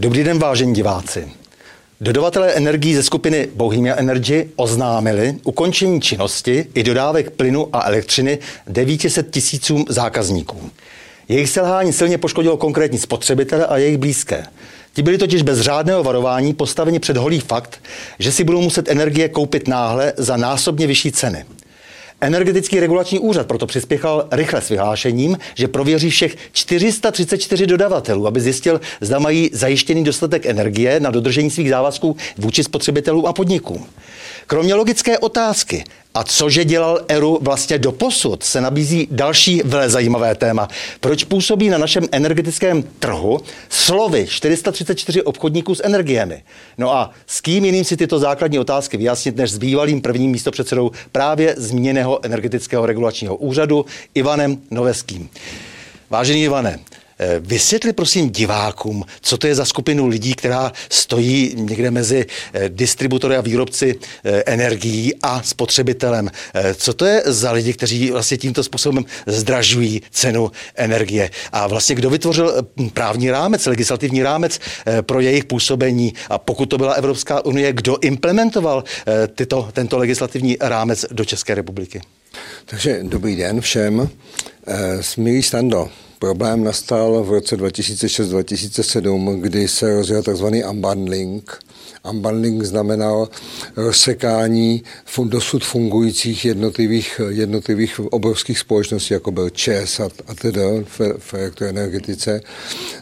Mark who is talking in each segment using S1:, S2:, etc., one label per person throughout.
S1: Dobrý den, vážení diváci. Dodavatelé energií ze skupiny Bohemia Energy oznámili ukončení činnosti i dodávek plynu a elektřiny 900 tisícům zákazníků. Jejich selhání silně poškodilo konkrétní spotřebitele a jejich blízké. Ti byli totiž bez řádného varování postaveni před holý fakt, že si budou muset energie koupit náhle za násobně vyšší ceny. Energetický regulační úřad proto přispěchal rychle s vyhlášením, že prověří všech 434 dodavatelů, aby zjistil, zda mají zajištěný dostatek energie na dodržení svých závazků vůči spotřebitelům a podnikům. Kromě logické otázky, a cože dělal Eru vlastně do posud, se nabízí další vele zajímavé téma. Proč působí na našem energetickém trhu slovy 434 obchodníků s energiemi? No a s kým jiným si tyto základní otázky vyjasnit, než s bývalým prvním místopředsedou právě zmíněného energetického regulačního úřadu Ivanem Noveským. Vážený Ivane, vysvětli prosím divákům, co to je za skupinu lidí, která stojí někde mezi eh, distributory a výrobci eh, energií a spotřebitelem. Co to je za lidi, kteří vlastně tímto způsobem zdražují cenu energie? A vlastně kdo vytvořil právní rámec, legislativní rámec pro jejich působení? A pokud to byla Evropská unie, kdo implementoval tyto, tento legislativní rámec do České republiky?
S2: Takže dobrý den všem. Smilý Stando, Problém nastal v roce 2006-2007, kdy se rozjel tzv. unbundling. Unbundling znamenal rozsekání dosud fungujících jednotlivých, jednotlivých obrovských společností, jako byl ČES a, a tedy v, v elektroenergetice,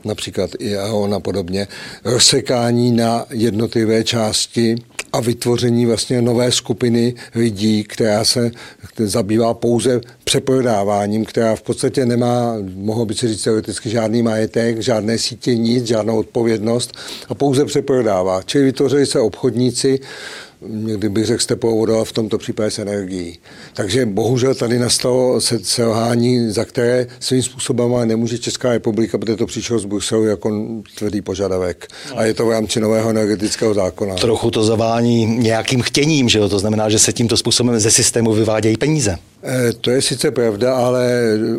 S2: například i AON a podobně. Rozsekání na jednotlivé části a vytvoření vlastně nové skupiny lidí, která se zabývá pouze přeprodáváním, která v podstatě nemá, mohlo by se říct teoreticky, žádný majetek, žádné sítě, nic, žádnou odpovědnost a pouze přeprodává. Čili vytvořili se obchodníci, někdy bych řekl stepovou vodu, v tomto případě s energií. Takže bohužel tady nastalo selhání, za které svým způsobem nemůže Česká republika, protože to přišlo z Bruselu jako tvrdý požadavek. A je to v rámci nového energetického zákona.
S1: Trochu to zavání nějakým chtěním, že jo? To znamená, že se tímto způsobem ze systému vyvádějí peníze.
S2: Eh, to je sice pravda, ale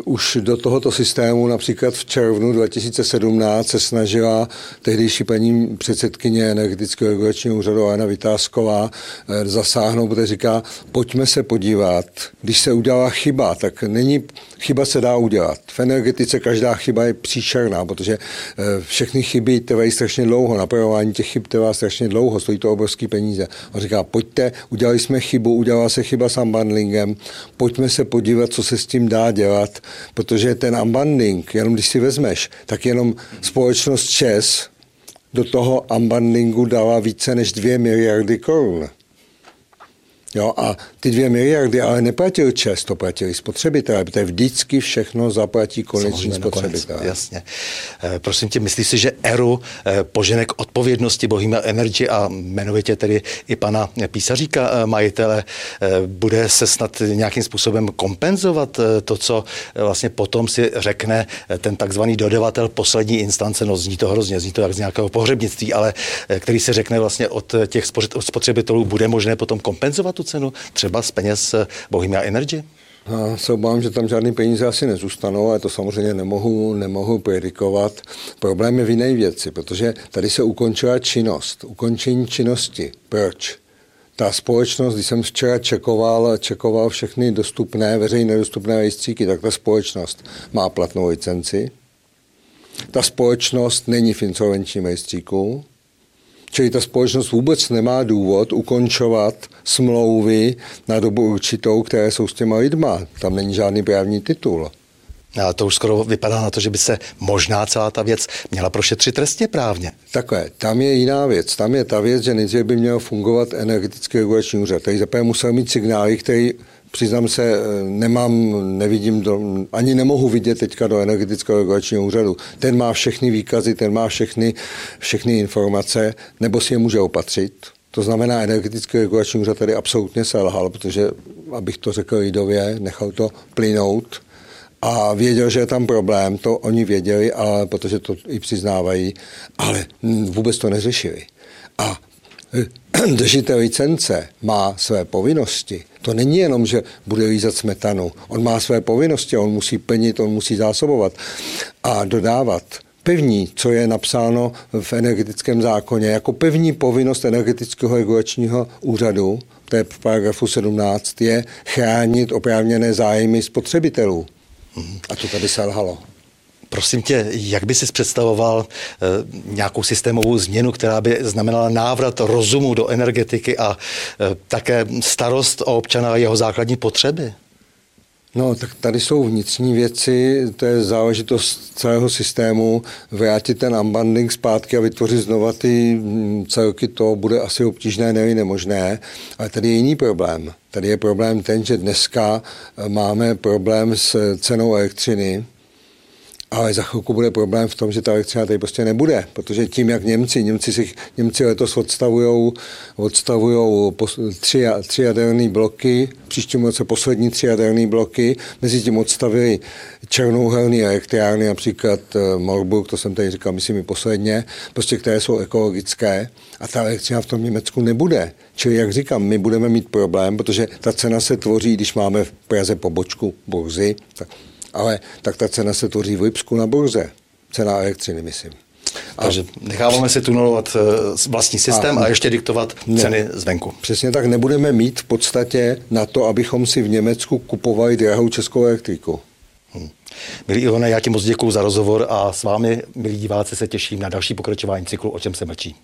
S2: už do tohoto systému například v červnu 2017 se snažila tehdejší paní předsedkyně energetického regulačního úřadu Anna Vytázková eh, zasáhnout, protože říká, pojďme se podívat, když se udělala chyba, tak není, chyba se dá udělat. V energetice každá chyba je příšerná, protože eh, všechny chyby trvají strašně dlouho, napravování těch chyb trvá strašně dlouho, stojí to obrovský peníze. On říká, pojďte, udělali jsme chybu, udělala se chyba s unbundlingem, pojď pojďme se podívat, co se s tím dá dělat, protože ten unbundling, jenom když si vezmeš, tak jenom společnost ČES do toho unbundlingu dala více než 2 miliardy korun. Jo, a ty dvě miliardy ale neplatili čest, to platili spotřebitelé, protože vždycky všechno zaplatí koneční spotřebitel.
S1: Jasně. E, prosím tě, myslíš si, že ERU e, požene k odpovědnosti Bohemia Energy a jmenovitě tedy i pana písaříka e, majitele bude se snad nějakým způsobem kompenzovat to, co vlastně potom si řekne ten takzvaný dodavatel poslední instance, no zní to hrozně, zní to jak z nějakého pohřebnictví, ale který se řekne vlastně od těch spotřebitelů, bude možné potom kompenzovat tu cenu, třeba z peněz eh, Bohemia Energy?
S2: Já se obávám, že tam žádný peníze asi nezůstanou, ale to samozřejmě nemohu, nemohu predikovat. Problém je v jiné věci, protože tady se ukončila činnost. Ukončení činnosti. Proč? Ta společnost, když jsem včera čekoval, čekoval všechny dostupné, veřejně dostupné rejstříky, tak ta společnost má platnou licenci. Ta společnost není v insolvenčním rejstříku, Čili ta společnost vůbec nemá důvod ukončovat smlouvy na dobu určitou, které jsou s těma lidma. Tam není žádný právní titul.
S1: A to už skoro vypadá na to, že by se možná celá ta věc měla prošetřit trestně právně.
S2: Takhle, tam je jiná věc. Tam je ta věc, že nejdřív by měl fungovat energetický regulační úřad. Tady zaprvé musel mít signály, který Přiznám se, nemám, nevidím, do, ani nemohu vidět teďka do energetického regulačního úřadu. Ten má všechny výkazy, ten má všechny, všechny informace, nebo si je může opatřit. To znamená, energetický regulační úřad tady absolutně selhal, protože, abych to řekl lidově, nechal to plynout a věděl, že je tam problém, to oni věděli, ale protože to i přiznávají, ale vůbec to neřešili. A držitel licence má své povinnosti. To není jenom, že bude lízat smetanu. On má své povinnosti, on musí plnit, on musí zásobovat a dodávat První, co je napsáno v energetickém zákoně, jako první povinnost energetického regulačního úřadu, to je v paragrafu 17, je chránit oprávněné zájmy spotřebitelů. A to tady selhalo.
S1: Prosím tě, jak by si představoval e, nějakou systémovou změnu, která by znamenala návrat rozumu do energetiky a e, také starost o občana a jeho základní potřeby?
S2: No, tak tady jsou vnitřní věci, to je záležitost celého systému. Vrátit ten unbundling zpátky a vytvořit znova ty mm, celky, to bude asi obtížné, nevím, nemožné. Ale tady je jiný problém. Tady je problém ten, že dneska e, máme problém s cenou elektřiny, ale za chvilku bude problém v tom, že ta elektřina tady prostě nebude, protože tím, jak Němci, Němci, si, Němci letos odstavují odstavujou tři, tři jaderné bloky, příštím roce poslední tři jaderné bloky, mezi tím odstavili černouhelné elektrárny, například eh, Morburg, to jsem tady říkal, myslím i posledně, prostě které jsou ekologické a ta elektřina v tom Německu nebude. Čili, jak říkám, my budeme mít problém, protože ta cena se tvoří, když máme v Praze pobočku burzy, tak ale tak ta cena se tvoří v Lipsku na burze. Cena elektřiny, myslím.
S1: A Takže necháváme si tunelovat eh, vlastní systém a, a ještě diktovat ne, ceny zvenku.
S2: Přesně tak nebudeme mít v podstatě na to, abychom si v Německu kupovali drahou českou elektriku. Hmm.
S1: Milí Ivone, já ti moc děkuji za rozhovor a s vámi, milí diváci, se těším na další pokračování cyklu O čem se mlčí.